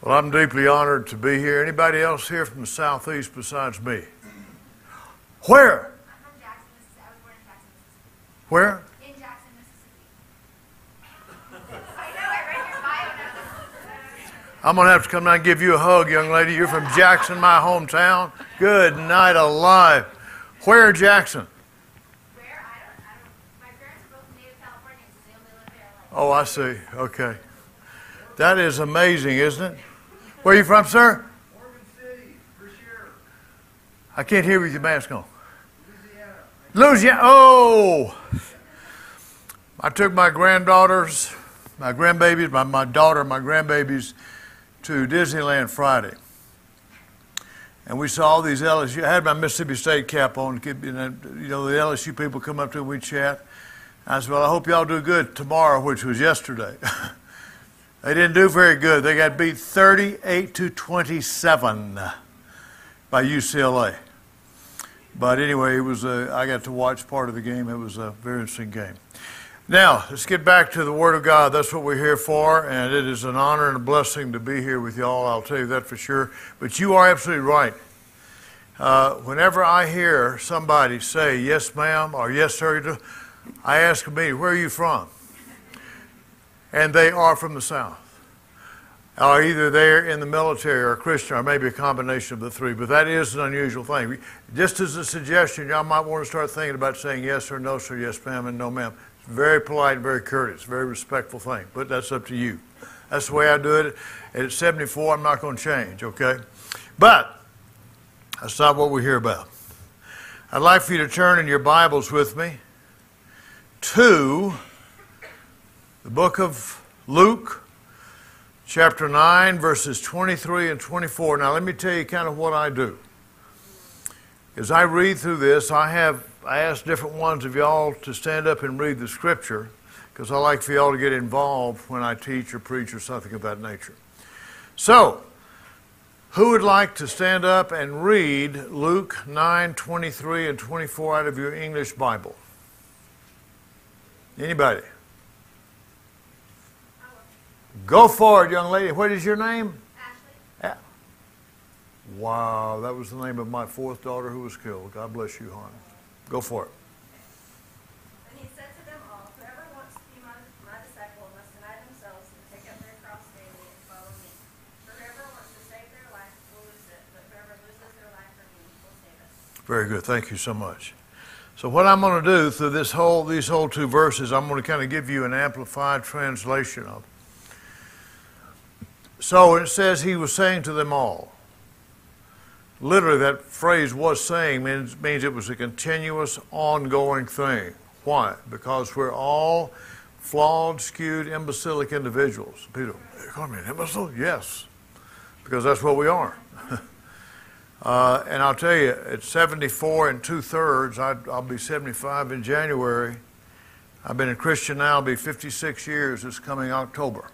Well, I'm deeply honored to be here. Anybody else here from the southeast besides me? Where? I'm from Jackson, Mississippi. I was born in Jackson, Mississippi. Where? In Jackson, Mississippi. I know it right here, bio now. I'm going to have to come down and give you a hug, young lady. You're from Jackson, my hometown. Good night alive. Where, Jackson? Where? I don't, I don't, my parents are both native Californians, so they only live there like Oh, I see. Okay. That is amazing, isn't it? Where are you from, sir? Morgan City, Brashear, I can't hear with your mask on. Louisiana. Louisiana. Oh! I took my granddaughters, my grandbabies, my, my daughter, my grandbabies to Disneyland Friday. And we saw all these LSU. I had my Mississippi State cap on. You know, the LSU people come up to me, we chat. I said, Well, I hope y'all do good tomorrow, which was yesterday. they didn't do very good. They got beat 38 to 27 by UCLA. But anyway, it was a, I got to watch part of the game. It was a very interesting game. Now, let's get back to the Word of God. That's what we're here for, and it is an honor and a blessing to be here with y'all. I'll tell you that for sure. But you are absolutely right. Uh, whenever I hear somebody say, yes, ma'am, or yes, sir, I ask them, where are you from? And they are from the South are either there in the military or Christian, or maybe a combination of the three. But that is an unusual thing. Just as a suggestion, y'all might want to start thinking about saying yes or no, sir, yes, ma'am, and no, ma'am. It's very polite very courteous, very respectful thing. But that's up to you. That's the way I do it. At 74, I'm not going to change, okay? But that's not what we're here about. I'd like for you to turn in your Bibles with me to the book of Luke chapter 9, verses 23 and 24. Now, let me tell you kind of what I do. As I read through this, I have I ask different ones of y'all to stand up and read the scripture because I like for y'all to get involved when I teach or preach or something of that nature. So, who would like to stand up and read Luke 9, 23 and 24 out of your English Bible? Anybody? Go for it, young lady. What is your name? Ashley. Wow, that was the name of my fourth daughter who was killed. God bless you, hon. Go for it. And he said to them all, Whoever wants to be my, my disciple must deny themselves and take up their cross daily and follow me. For whoever wants to save their life will lose it, but whoever loses their life for me will save it. Very good. Thank you so much. So what I'm going to do through this whole these whole two verses, I'm going to kind of give you an amplified translation of. So it says he was saying to them all. Literally, that phrase was saying means, means it was a continuous, ongoing thing. Why? Because we're all flawed, skewed, imbecilic individuals. Peter, you call me an imbecile? Yes, because that's what we are. Uh, and I'll tell you, at 74 and two thirds, I'll be 75 in January. I've been a Christian now, I'll be 56 years this coming October.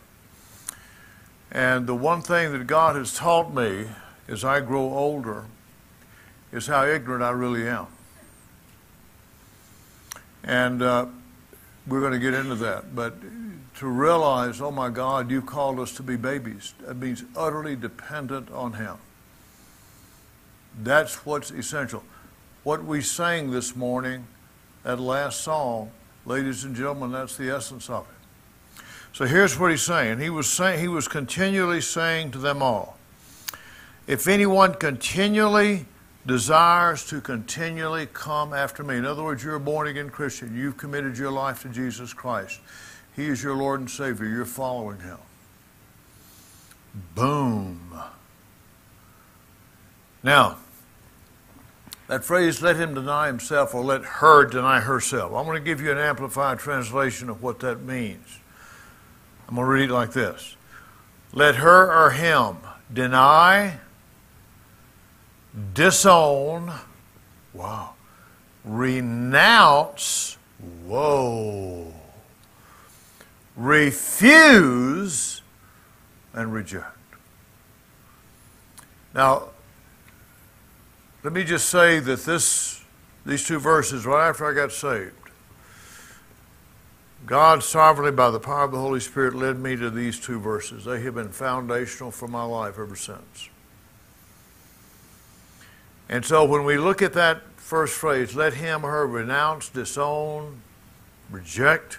And the one thing that God has taught me as I grow older is how ignorant I really am. And uh, we're going to get into that. But to realize, oh my God, you've called us to be babies, that means utterly dependent on Him. That's what's essential. What we sang this morning, that last song, ladies and gentlemen, that's the essence of it. So here's what he's saying. He was saying he was continually saying to them all, if anyone continually desires to continually come after me, in other words, you're a born again Christian, you've committed your life to Jesus Christ. He is your Lord and Savior. You're following him. Boom. Now, that phrase, let him deny himself or let her deny herself. I'm going to give you an amplified translation of what that means. I'm going to read it like this Let her or him deny, disown, wow, renounce, whoa, refuse, and reject. Now, let me just say that this, these two verses, right after I got saved, God sovereignly, by the power of the Holy Spirit, led me to these two verses. They have been foundational for my life ever since. And so when we look at that first phrase, let him or her renounce, disown, reject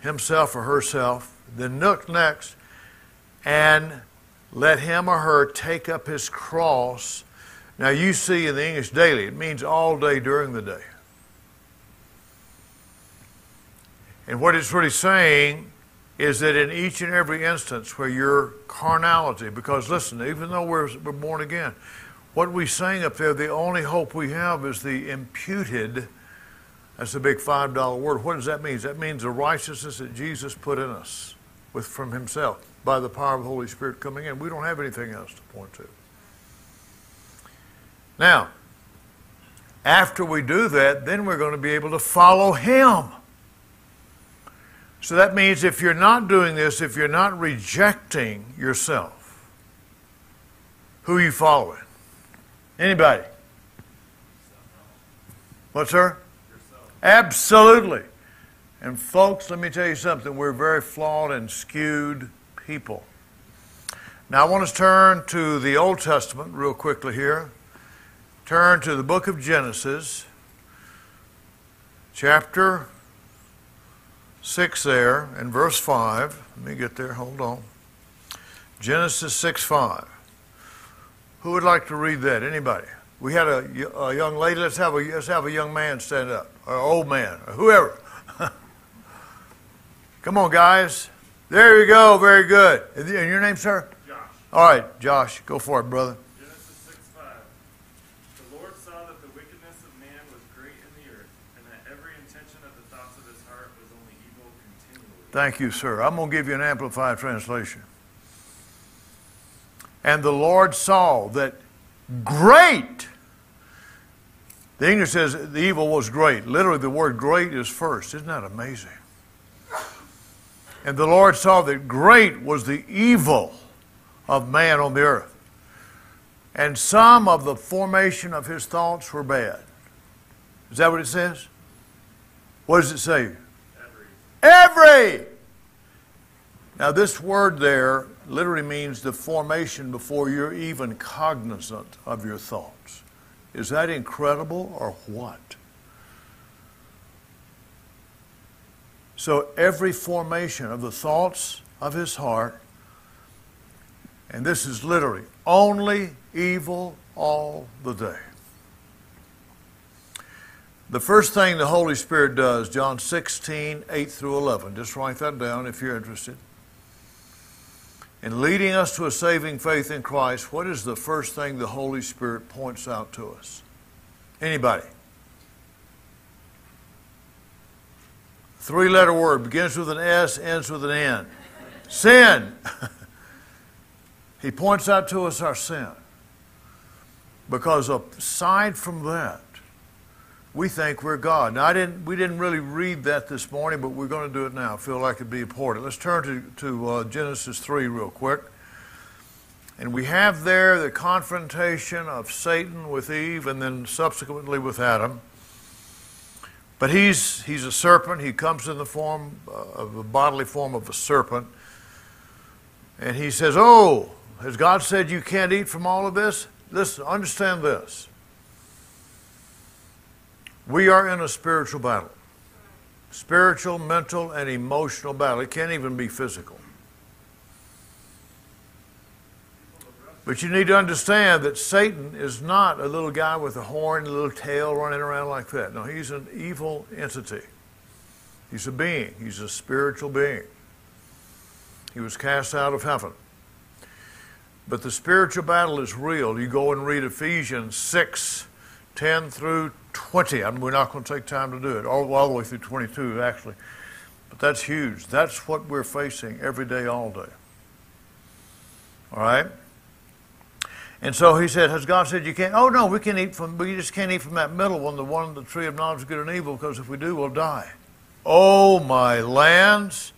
himself or herself, then look next, and let him or her take up his cross. Now you see in the English daily, it means all day during the day. And what it's really saying is that in each and every instance where your carnality, because listen, even though we're, we're born again, what we sing up there, the only hope we have is the imputed, that's a big $5 word. What does that mean? That means the righteousness that Jesus put in us with, from himself by the power of the Holy Spirit coming in. We don't have anything else to point to. Now, after we do that, then we're going to be able to follow him. So that means if you're not doing this, if you're not rejecting yourself, who are you following? Anybody? What, sir? Absolutely. And folks, let me tell you something. We're very flawed and skewed people. Now I want to turn to the Old Testament real quickly here. Turn to the book of Genesis, chapter 6 there, and verse 5. Let me get there, hold on. Genesis 6 5. Who would like to read that? Anybody? We had a, a young lady. Let's have a let's have a young man stand up, or an old man, or whoever. Come on, guys. There you go. Very good. And your name, sir? Josh. All right, Josh. Go for it, brother. Genesis 6 5. The Lord saw that the wickedness of man was great in the earth, and that every intention of the thoughts of his heart was only evil continually. Thank you, sir. I'm going to give you an amplified translation. And the Lord saw that great. The English says the evil was great. Literally, the word great is first. Isn't that amazing? And the Lord saw that great was the evil of man on the earth. And some of the formation of his thoughts were bad. Is that what it says? What does it say? Every. Now, this word there literally means the formation before you're even cognizant of your thoughts. Is that incredible or what? So, every formation of the thoughts of his heart, and this is literally only evil all the day. The first thing the Holy Spirit does, John 16, 8 through 11, just write that down if you're interested. In leading us to a saving faith in Christ, what is the first thing the Holy Spirit points out to us? Anybody? Three letter word, begins with an S, ends with an N. Sin. he points out to us our sin. Because aside from that, we think we're God. Now, I didn't, we didn't really read that this morning, but we're going to do it now. I feel like it'd be important. Let's turn to, to uh, Genesis 3 real quick. And we have there the confrontation of Satan with Eve and then subsequently with Adam. But he's, he's a serpent. He comes in the form uh, of a bodily form of a serpent. And he says, Oh, has God said you can't eat from all of this? Listen, understand this. We are in a spiritual battle spiritual, mental, and emotional battle. It can't even be physical. But you need to understand that Satan is not a little guy with a horn, a little tail running around like that. No, he's an evil entity. He's a being, he's a spiritual being. He was cast out of heaven. But the spiritual battle is real. You go and read Ephesians 6 10 through 20. And we're not going to take time to do it, all, all the way through 22, actually. But that's huge. That's what we're facing every day, all day. All right? And so he said, Has God said you can't? Oh, no, we can eat from, we just can't eat from that middle one, the one, the tree of knowledge of good and evil, because if we do, we'll die. Oh, my lands.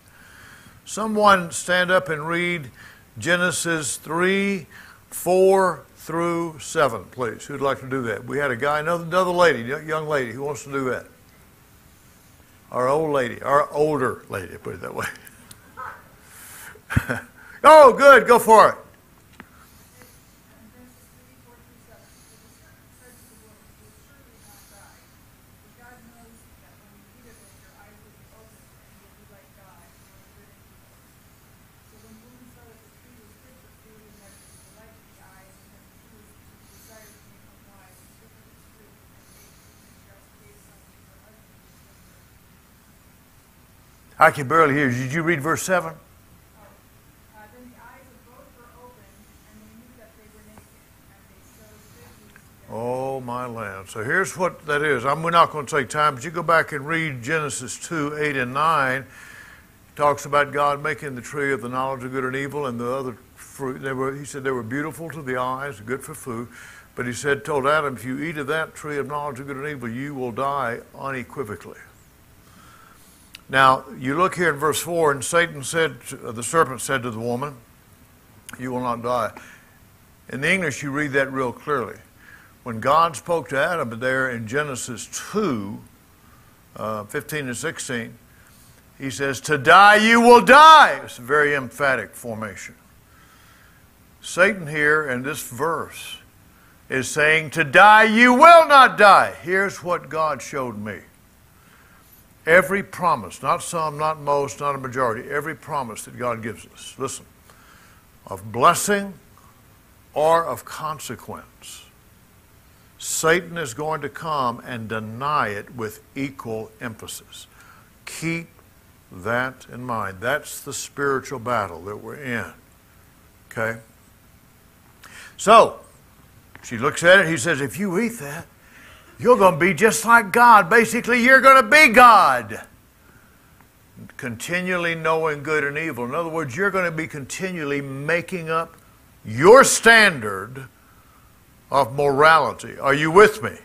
Someone stand up and read Genesis 3, 4 through 7, please. Who'd like to do that? We had a guy, another, another lady, young lady, who wants to do that. Our old lady, our older lady, put it that way. oh, good, go for it. I can barely hear you. Did you read verse 7? Uh, then the eyes of both were opened, and they knew that they were naked, and they sewed fig leaves together. Oh, my land. So here's what that is. I'm, we're not going to take time, but you go back and read Genesis 2 8 and 9. It talks about God making the tree of the knowledge of good and evil and the other fruit. They were, he said they were beautiful to the eyes, good for food. But he said, told Adam, if you eat of that tree of knowledge of good and evil, you will die unequivocally. Now, you look here in verse 4, and Satan said, uh, the serpent said to the woman, You will not die. In the English, you read that real clearly. When God spoke to Adam there in Genesis 2, uh, 15 and 16, he says, To die you will die. It's a very emphatic formation. Satan here in this verse is saying, To die you will not die. Here's what God showed me. Every promise, not some, not most, not a majority, every promise that God gives us, listen, of blessing or of consequence, Satan is going to come and deny it with equal emphasis. Keep that in mind. That's the spiritual battle that we're in. Okay? So, she looks at it, he says, if you eat that, you're going to be just like God. Basically, you're going to be God. Continually knowing good and evil. In other words, you're going to be continually making up your standard of morality. Are you with me?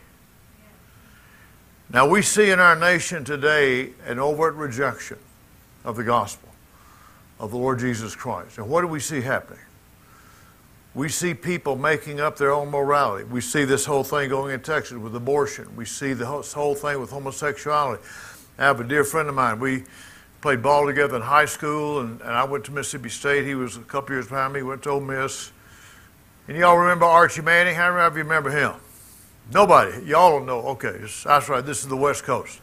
Now, we see in our nation today an overt rejection of the gospel of the Lord Jesus Christ. And what do we see happening? We see people making up their own morality. We see this whole thing going in Texas with abortion. We see the whole, thing with homosexuality. I have a dear friend of mine. We played ball together in high school, and, and I went to Mississippi State. He was a couple years behind me. Went to Ole Miss. And y'all remember Archie Manning? How many of you remember him? Nobody. Y'all don't know. Okay, that's right. This is the West Coast.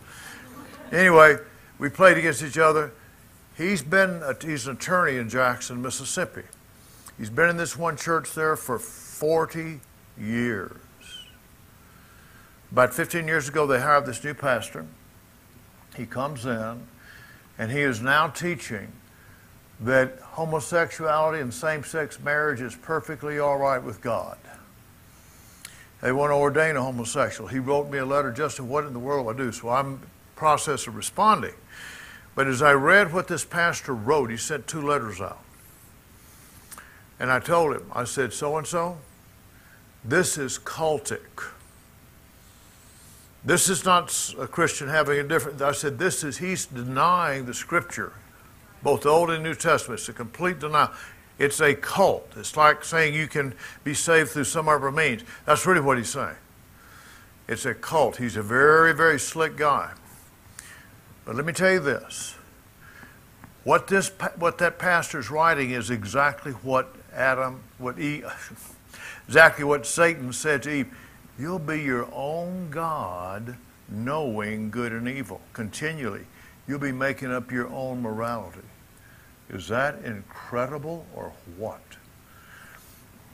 Anyway, we played against each other. He's been a, he's an attorney in Jackson, Mississippi. He's been in this one church there for 40 years. About 15 years ago, they hired this new pastor. He comes in, and he is now teaching that homosexuality and same sex marriage is perfectly all right with God. They want to ordain a homosexual. He wrote me a letter, Justin, what in the world do I do? So I'm in the process of responding. But as I read what this pastor wrote, he sent two letters out. And I told him, I said, so and so, this is cultic. This is not a Christian having a different. I said, this is, he's denying the scripture, both the Old and New Testament. It's a complete denial. It's a cult. It's like saying you can be saved through some other means. That's really what he's saying. It's a cult. He's a very, very slick guy. But let me tell you this. What, this, what that pastor's writing is exactly what Adam, what exactly what Satan said to Eve. You'll be your own God, knowing good and evil continually. You'll be making up your own morality. Is that incredible or what?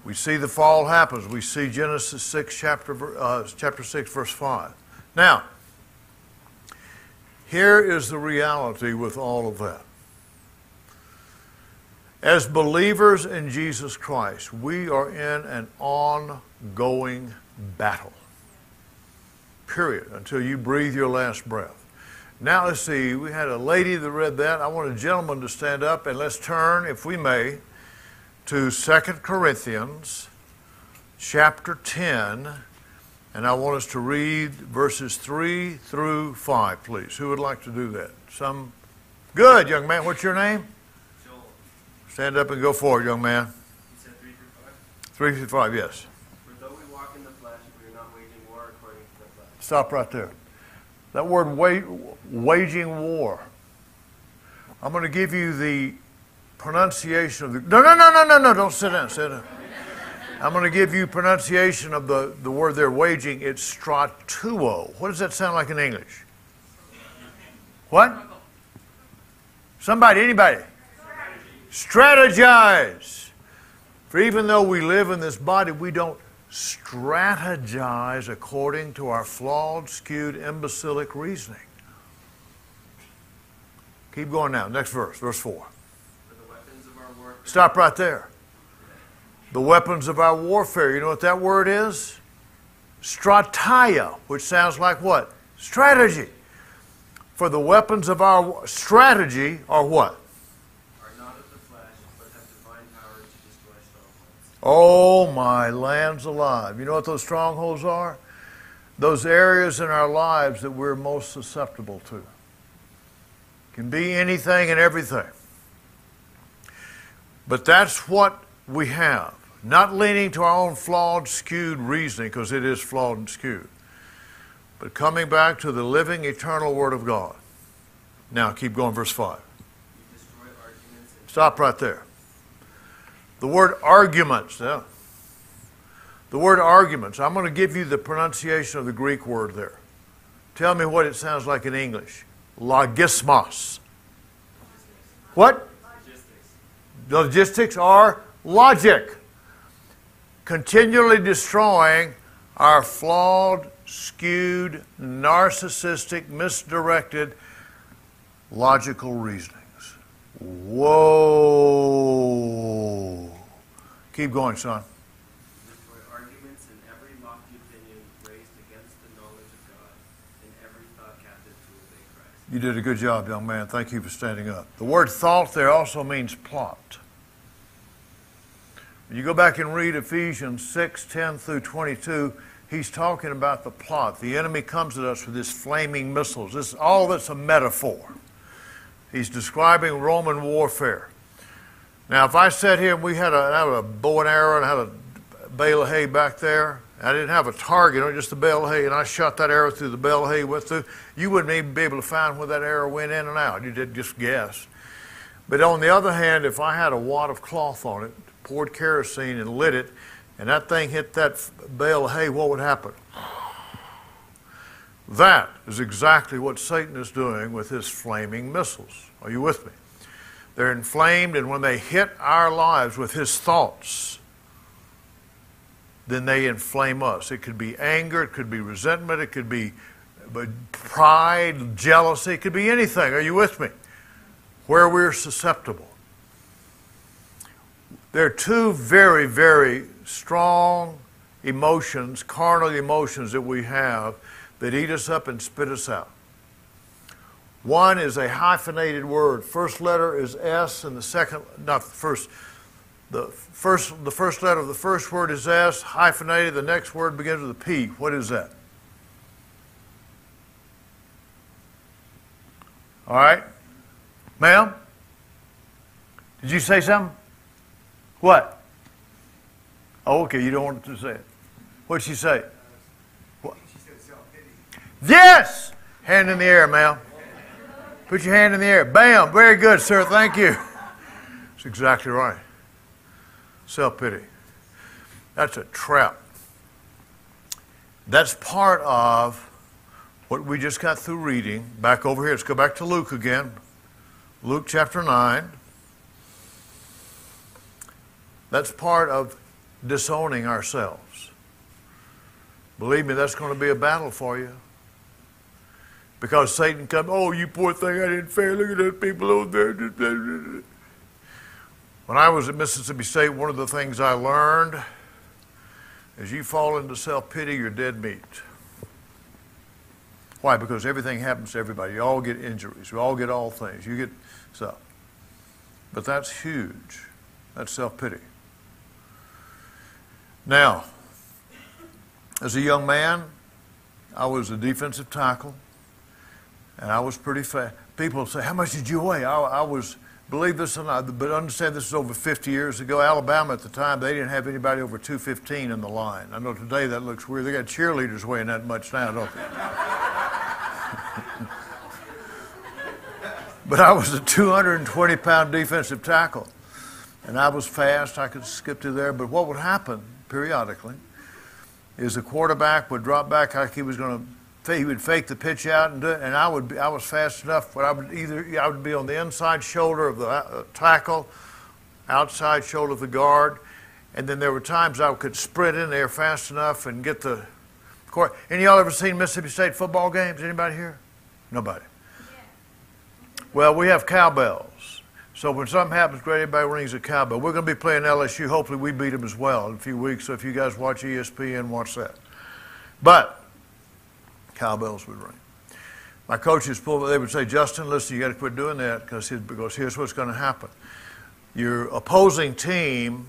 We see the fall happens. We see Genesis 6, chapter, uh, chapter 6, verse 5. Now, here is the reality with all of that. As believers in Jesus Christ, we are in an ongoing battle. Period. Until you breathe your last breath. Now let's see, we had a lady that read that. I want a gentleman to stand up and let's turn, if we may, to 2 Corinthians chapter 10. And I want us to read verses 3 through 5, please. Who would like to do that? Some good, young man. What's your name? Stand up and go forward, young man. you said three through five? 3 through 5, yes. For though we walk in the flesh, we are not waging war according to the flesh. Stop right there. That word wa- waging war. I'm going to give you the pronunciation of the. No, no, no, no, no, no. Don't sit down. Sit down. I'm going to give you pronunciation of the, the word they're waging. It's stratuo. What does that sound like in English? What? Somebody, anybody? Strategize. For even though we live in this body, we don't strategize according to our flawed, skewed, imbecilic reasoning. Keep going now. Next verse, verse 4. For the weapons of our warfare Stop right there. The weapons of our warfare. You know what that word is? Stratia, which sounds like what? Strategy. For the weapons of our strategy are what? are not of the flesh, but have divine power to destroy strongholds. Oh, my lands alive. You know what those strongholds are? Those areas in our lives that we're most susceptible to. Can be anything and everything. But that's what we have. Not leaning to our own flawed, skewed reasoning, because it is flawed and skewed, but coming back to the living, eternal Word of God. Now, keep going, verse 5. You destroy arguments and Stop right there. The word arguments. Yeah. The word arguments. I'm going to give you the pronunciation of the Greek word there. Tell me what it sounds like in English. Logismos. What? logistics. Logistics are logic. Continually destroying our flawed, skewed, narcissistic, misdirected logical reasonings. Whoa. Keep going, son. Destroy arguments and every lofty opinion raised against the knowledge of God, and every thought captive to obey Christ. You did a good job, young man. Thank you for standing up. The word thought there also means plot. When you go back and read Ephesians 6 10 through 22, he's talking about the plot. The enemy comes at us with his flaming missiles. This all that's a metaphor. He's describing Roman warfare. Now, if I sat here and we had a, had a bow and arrow and had a bale of hay back there, I didn't have a target on just a bale of hay, and I shot that arrow through the bale of hay went through, you wouldn't even be able to find where that arrow went in and out. You did just guess. But on the other hand, if I had a wad of cloth on it, poured kerosene and lit it, and that thing hit that bale of hay, what would happen? That is exactly what Satan is doing with his flaming missiles. Are you with me? They're inflamed, and when they hit our lives with his thoughts, then they inflame us. It could be anger, it could be resentment, it could be uh, pride, jealousy, it could be anything. Are you with me? Where we're susceptible. There are two very, very strong emotions, carnal emotions that we have that eat us up and spit us out. One is a hyphenated word. First letter is S, and the second, not the first, the first, the first letter of the first word is S, hyphenated. The next word begins with a P. What is that? All right, ma'am. Did you say something? What? Oh, okay. You don't want to say it. What'd she say? Self-pity. Yes! Hand in the air, ma'am. Put your hand in the air. Bam! Very good, sir. Thank you. That's exactly right. Self pity. That's a trap. That's part of what we just got through reading. Back over here. Let's go back to Luke again. Luke chapter 9. That's part of disowning ourselves. Believe me, that's going to be a battle for you. Because Satan comes, oh, you poor thing, I didn't fair. Look at those people over there. When I was at Mississippi State, one of the things I learned is you fall into self pity, you're dead meat. Why? Because everything happens to everybody. You all get injuries. You all get all things. You get stuff. But that's huge. That's self pity. Now, as a young man, I was a defensive tackle, and I was pretty fast. People say, How much did you weigh? I, I was, believe this or not, but understand this is over 50 years ago. Alabama at the time, they didn't have anybody over 215 in the line. I know today that looks weird. They got cheerleaders weighing that much now, don't they? But I was a 220 pound defensive tackle. And I was fast. I could skip through there. But what would happen periodically is the quarterback would drop back like he was going to, he would fake the pitch out and do it. And I would be, I was fast enough, but I would either, I would be on the inside shoulder of the uh, tackle, outside shoulder of the guard. And then there were times I could sprint in there fast enough and get the court. Any of y'all ever seen Mississippi State football games? Anybody here? Nobody. Well, we have cowbells. So when something happens great, everybody rings a cowbell. We're going to be playing LSU. Hopefully, we beat them as well in a few weeks. So if you guys watch ESPN, watch that. But cowbells would ring. My coaches pulled. They would say, "Justin, listen, you got to quit doing that because because here's what's going to happen. Your opposing team."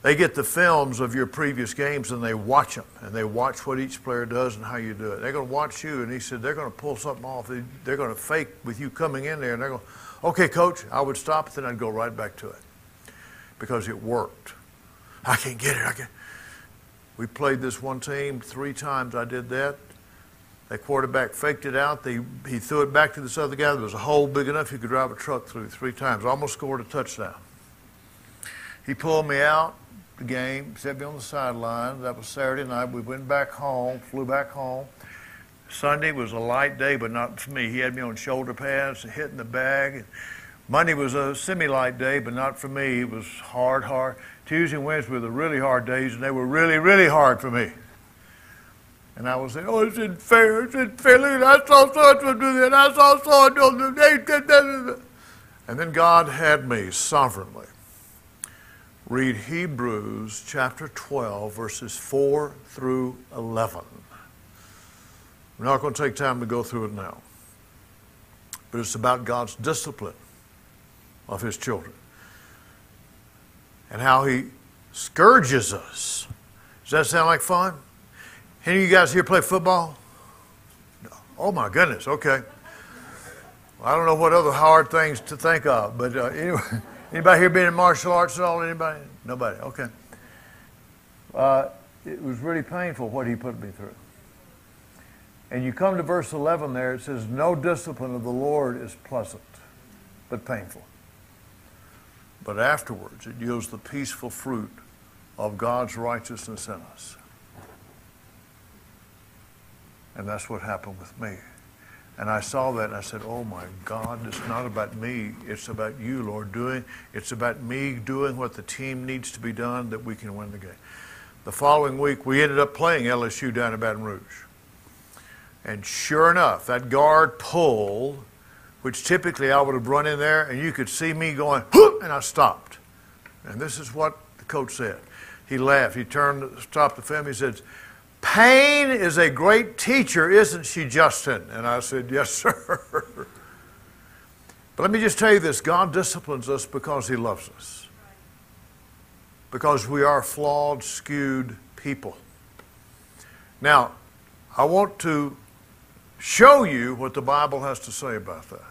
They get the films of your previous games and they watch them and they watch what each player does and how you do it. They're going to watch you, and he said they're going to pull something off. They, they're going to fake with you coming in there, and they're going, okay, coach, I would stop, then I'd go right back to it because it worked. I can't get it. I can't. We played this one team three times. I did that. That quarterback faked it out. They, he threw it back to this other guy. There was a hole big enough you could drive a truck through three times. Almost scored a touchdown. He pulled me out the game, set me on the sideline. That was Saturday night. We went back home, flew back home. Sunday was a light day, but not for me. He had me on shoulder pads, hitting the bag. Monday was a semi-light day, but not for me. It was hard, hard. Tuesday and Wednesday were the really hard days, and they were really, really hard for me. And I was saying, "Oh, it's isn't fair. It's isn't fair. Look, I saw so and so do that. I saw so and so do that." And then God had me sovereignly read Hebrews chapter 12, verses 4 through 11. We're not going to take time to go through it now, but it's about God's discipline of His children and how He scourges us. Does that sound like fun? Any of you guys here play football? No. Oh my goodness, okay. Well, I don't know what other hard things to think of, but uh, anyway. Anybody here been in martial arts at all? Anybody? Nobody. Okay. Uh, it was really painful what he put me through. And you come to verse 11 there, it says, No discipline of the Lord is pleasant, but painful. But afterwards, it yields the peaceful fruit of God's righteousness in us. And that's what happened with me. And I saw that and I said, Oh my God, it's not about me. It's about you, Lord, doing, it's about me doing what the team needs to be done that we can win the game. The following week, we ended up playing LSU down in Baton Rouge. And sure enough, that guard pulled, which typically I would have run in there, and you could see me going, Whoop! and I stopped. And this is what the coach said. He laughed. He turned, stopped the film. He said, Pain is a great teacher, isn't she, Justin? And I said, Yes, sir. but let me just tell you this God disciplines us because He loves us, because we are flawed, skewed people. Now, I want to show you what the Bible has to say about that.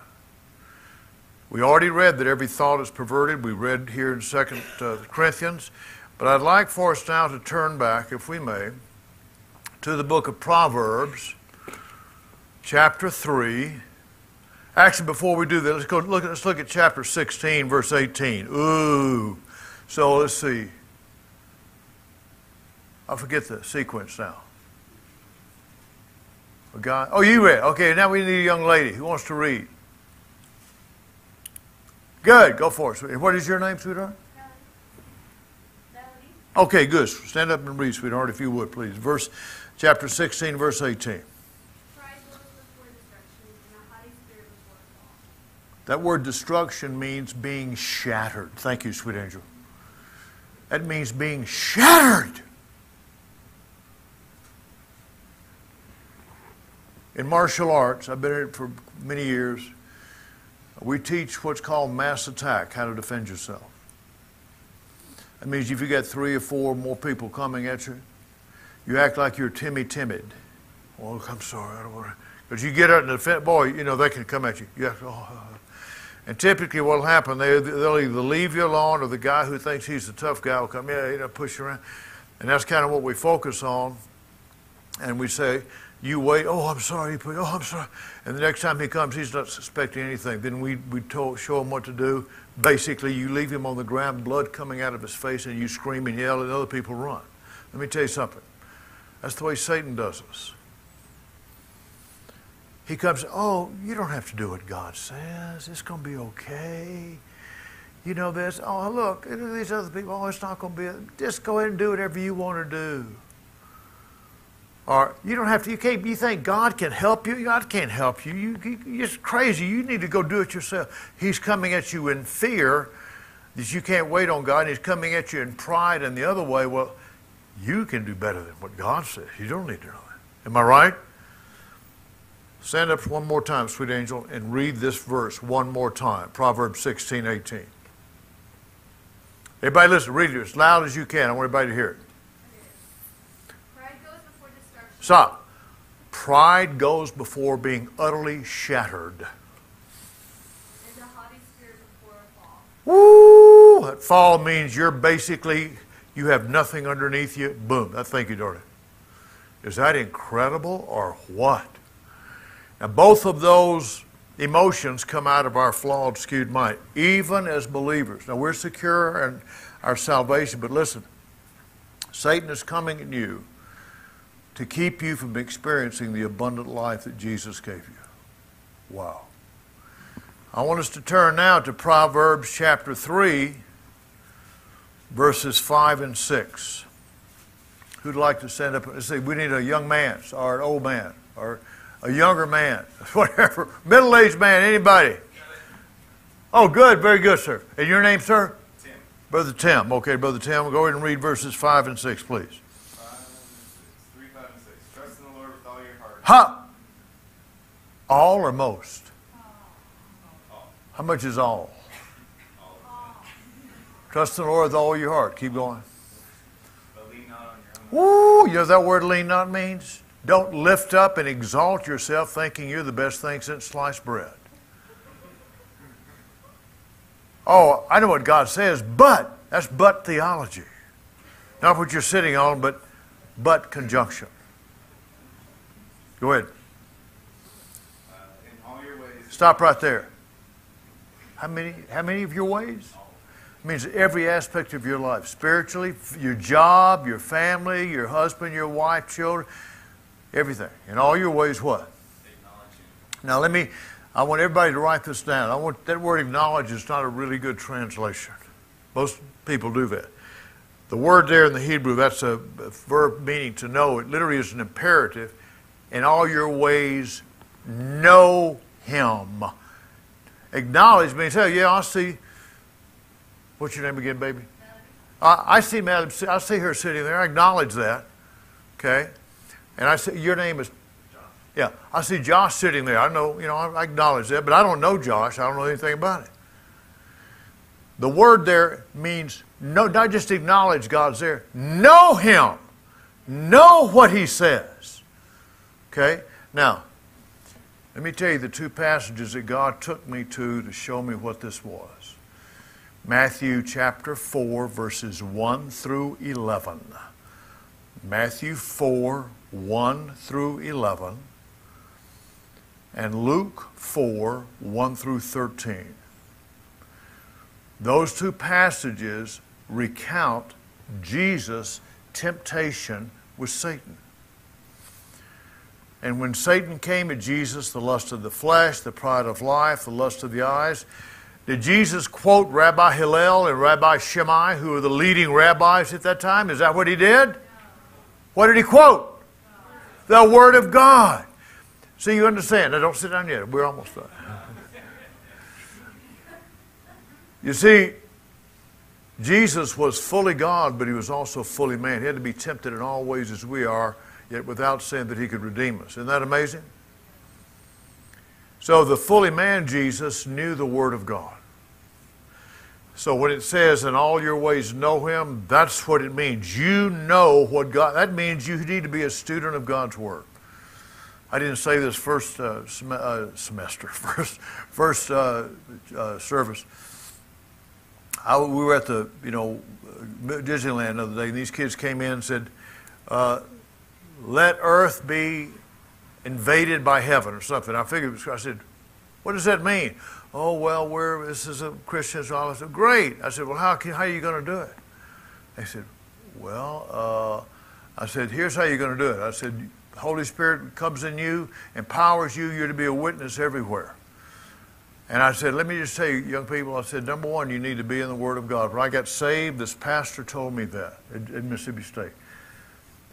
We already read that every thought is perverted. We read here in 2 uh, Corinthians. But I'd like for us now to turn back, if we may, to the book of Proverbs, chapter 3. Actually, before we do that, let's go look let's look at chapter 16, verse 18. Ooh. So let's see. I forget the sequence now. A guy. Oh, you read. Okay, now we need a young lady who wants to read. Good. Go for it. What is your name, sweetheart? Okay, good. Stand up and read, sweetheart, if you would, please. Verse chapter 16, verse 18. Pride goes before destruction, and a haughty spirit before a fall. That word destruction means being shattered. Thank you, sweet angel. That means being shattered. In martial arts, I've been in it for many years, we teach what's called mass attack, how to defend yourself. That means if you got three or four more people coming at you, you act like you're Timmy timid. Oh, I'm sorry, I don't want to. Because you get out and defend, boy, you know, they can come at you. you to, oh. Uh, and typically what'll happen, they, they'll either leave you alone or the guy who thinks he's the tough guy will come, yeah, you know, push you around. And that's kind of what we focus on. And we say, You wait, oh, I'm sorry, oh, I'm sorry. And the next time he comes, he's not suspecting anything. Then we, we told, show him what to do. Basically, you leave him on the ground, blood coming out of his face, and you scream and yell, and other people run. Let me tell you something. That's the way Satan does us. He comes, oh, you don't have to do what God says. It's going to be okay. You know this. Oh, look, these other people. Oh, it's not going to be. Just go ahead and do whatever you want to do. Or you don't have to. You can't. You think God can help you? God can't help you. You, you you're just crazy. You need to go do it yourself. He's coming at you in fear that you can't wait on God. And he's coming at you in pride and the other way. Well, you can do better than what God says. You don't need to know that. Am I right? Stand up one more time, sweet angel, and read this verse one more time. Proverbs 16, 18. Everybody listen, read it as loud as you can. I want everybody to hear it. Pride goes before destruction. Stop. Pride goes before being utterly shattered. And a haughty spirit before a fall. Woo! That fall means you're basically, you have nothing underneath you. Boom. Thank you, Dorothy. Is that incredible or what? Now, both of those emotions come out of our flawed, skewed mind, even as believers. Now, we're secure in our salvation, but listen, Satan is coming at you to keep you from experiencing the abundant life that Jesus gave you. Wow. I want us to turn now to Proverbs chapter 3, verses 5 and 6. Who'd like to stand up and say, We need a young man or an old man or a younger man, whatever, middle aged man, anybody? Oh, good, very good, sir. And your name, sir? Tim. Brother Tim. Okay, Brother Tim, go ahead and read verses 5 and 6, please. Five and six. Three, five, and six. Trust in the Lord with all your heart. Ha! All or most? All. How much is? All. Trust in the Lord with all your heart. Keep going. But lean not on your own. Woo! You know that word lean not means? Don't lift up and exalt yourself thinking you're the best thing since sliced bread. Oh, I know what God says, but that's but theology. Not what you're sitting on, but but conjunction. Go ahead. Uh, in all your ways. Stop right there. How many how many of your ways? Means every aspect of your life. Spiritually, your job, your family, your husband, your wife, children, everything. In all your ways what? Now let me I want everybody to write this down. I want that word acknowledge is not a really good translation. Most people do that. The word there in the Hebrew, that's a verb meaning to know. It literally is an imperative. In all your ways, know him. Acknowledge means, hey, yeah, I see. What's your name again, baby? I, I see Madam. I see her sitting there. I acknowledge that. Okay, and I say your name is yeah, I see Josh sitting there. I know, you know, I acknowledge that, but I don't know Josh. I don't know anything about it. The word there means no, not just acknowledge God's there. Know Him. Know what He says. Okay? Now, let me tell you the two passages that God took me to to show me what this was. Matthew chapter 4, verses 1 through 11. Matthew 4, 1 through 11 and Luke 4 1 through 13. Those two passages recount Jesus' temptation with Satan. And when Satan came at Jesus, the lust of the flesh, the pride of life, the lust of the eyes, did Jesus quote Rabbi Hillel and Rabbi Shammai, who were the leading rabbis at that time? Is that what he did? What did he quote? The Word of God. So you understand. Now don't sit down yet. We're almost done. You see, Jesus was fully God, but he was also fully man. He had to be tempted in all ways as we are, yet without sin that he could redeem us. Isn't that amazing? So the fully man Jesus knew the Word of God. So when it says, in all your ways know him, that's what it means. You know what God, that means you need to be a student of God's Word. I didn't say this first uh, sem- uh, semester, first first uh, uh, service. I, we were at the you know Disneyland the other day, and these kids came in and said, uh, "Let Earth be invaded by heaven or something. I figured, I said, what does that mean? Oh, well, we're, this is a Christian. I said, great. I said, well, how, can, how are you going to do it? They said, well, uh, I said, here's how you're going to do it. I said, Holy Spirit comes in you, empowers you, you're to be a witness everywhere. And I said, let me just tell you, young people, I said, number one, you need to be in the Word of God. When I got saved, this pastor told me that at, at Mississippi State.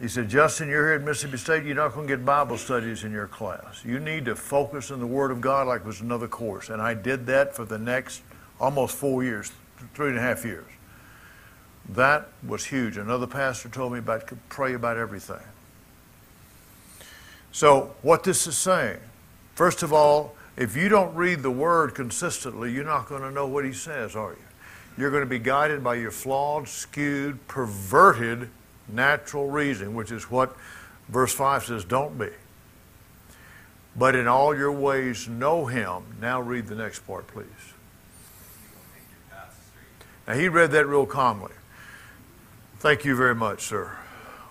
He said, Justin, you're here at Mississippi State, you're not going to get Bible studies in your class. You need to focus on the Word of God like it was another course. And I did that for the next almost four years, three and a half years. That was huge. Another pastor told me about pray about everything. So, what this is saying, first of all, if you don't read the Word consistently, you're not going to know what He says, are you? You're going to be guided by your flawed, skewed, perverted natural reason, which is what verse 5 says, don't be. But in all your ways know Him. Now read the next part, please. Now, he read that real calmly. Thank you very much, sir.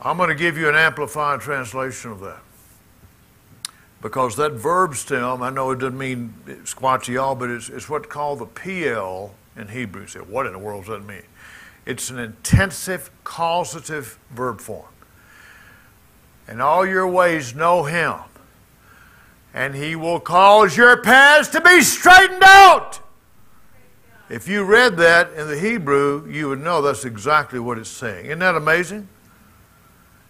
I'm going to give you an amplified translation of that. Because that verb stem, I know it doesn't mean squatchy all, but it's, it's what's called the Piel in Hebrew. You say, what in the world does that mean? It's an intensive causative verb form. In all your ways, know him, and he will cause your paths to be straightened out. If you read that in the Hebrew, you would know that's exactly what it's saying. Isn't that amazing?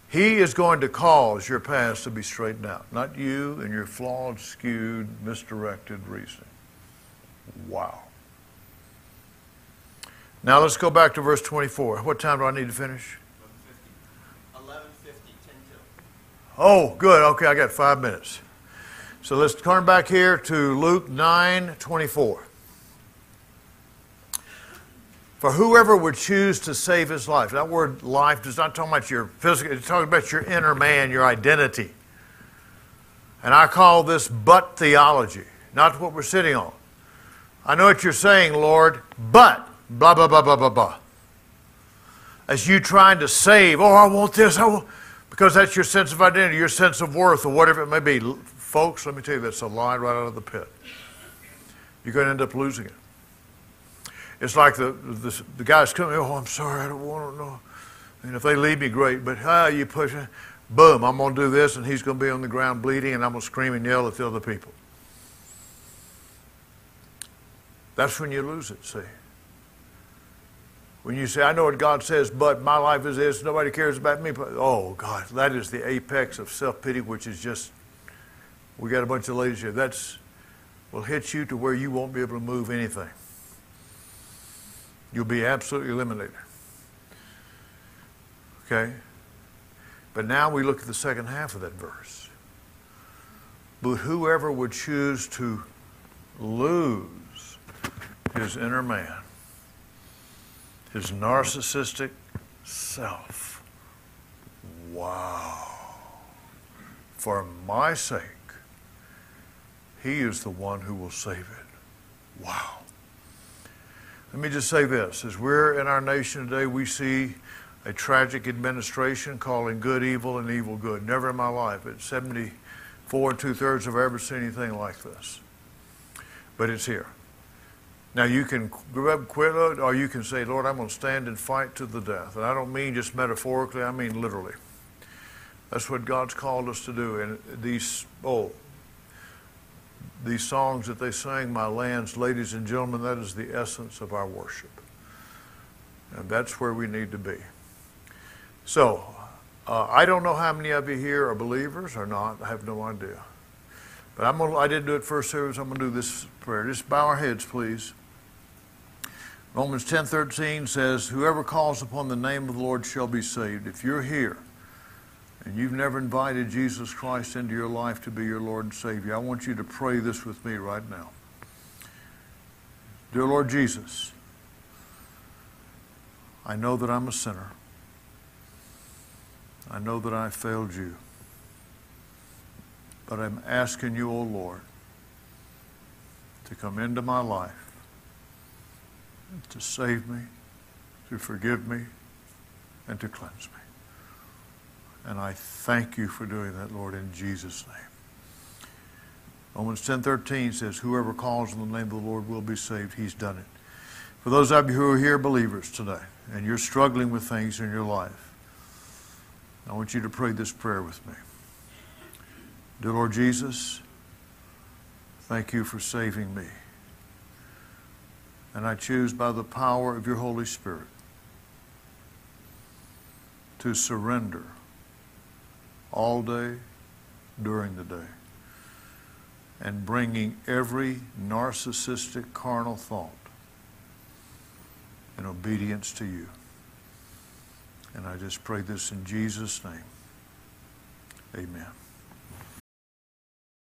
He is going to cause your paths to be straightened out, not you and your flawed, skewed, misdirected reasoning. Wow. Now let's go back to verse 24. What time do I need to finish? 1150, 10 till. Oh, good. Okay, I got five minutes. So let's turn back here to Luke 9 24. For whoever would choose to save his life, that word life does not talk about your physical, it's talking about your inner man, your identity. And I call this but theology, not what we're sitting on. I know what you're saying, Lord, but blah, blah, blah, blah, blah, blah. As you trying to save, oh, I want this, I want, because that's your sense of identity, your sense of worth, or whatever it may be. Folks, let me tell you, that's a lie right out of the pit. You're going to end up losing it. It's like the, the, the guy's coming, oh, I'm sorry, I don't want to know. And if they leave me, great, but ah, you push it, boom, I'm going to do this, and he's going to be on the ground bleeding, and I'm going to scream and yell at the other people. That's when you lose it, see. When you say, I know what God says, but my life is this, nobody cares about me. Oh, God, that is the apex of self pity, which is just, we got a bunch of ladies here. That's, will hit you to where you won't be able to move anything. You'll be absolutely eliminated. Okay? But now we look at the second half of that verse. But whoever would choose to lose his inner man, his narcissistic self, wow. For my sake, he is the one who will save it. Wow. Let me just say this as we're in our nation today, we see a tragic administration calling good evil and evil good. Never in my life, at 74 and two thirds, have I ever seen anything like this. But it's here. Now you can grab quit it, or you can say, Lord, I'm going to stand and fight to the death. And I don't mean just metaphorically, I mean literally. That's what God's called us to do. And these, oh, these songs that they sang, My Lands, ladies and gentlemen, that is the essence of our worship. And that's where we need to be. So, uh, I don't know how many of you here are believers or not. I have no idea. But I'm gonna, I didn't do it first service. I'm going to do this prayer. Just bow our heads, please. Romans 10:13 says, "Whoever calls upon the name of the Lord shall be saved." If you're here and you've never invited Jesus Christ into your life to be your Lord and Savior, I want you to pray this with me right now. Dear Lord Jesus, I know that I'm a sinner. I know that I failed you. But I'm asking you, O oh Lord, to come into my life, to save me, to forgive me, and to cleanse me. And I thank you for doing that, Lord, in Jesus' name. Romans 10:13 says, "Whoever calls on the name of the Lord will be saved." He's done it. For those of you who are here believers today, and you're struggling with things in your life, I want you to pray this prayer with me. Dear Lord Jesus, thank you for saving me. And I choose by the power of your Holy Spirit to surrender all day during the day and bringing every narcissistic carnal thought in obedience to you. And I just pray this in Jesus' name. Amen.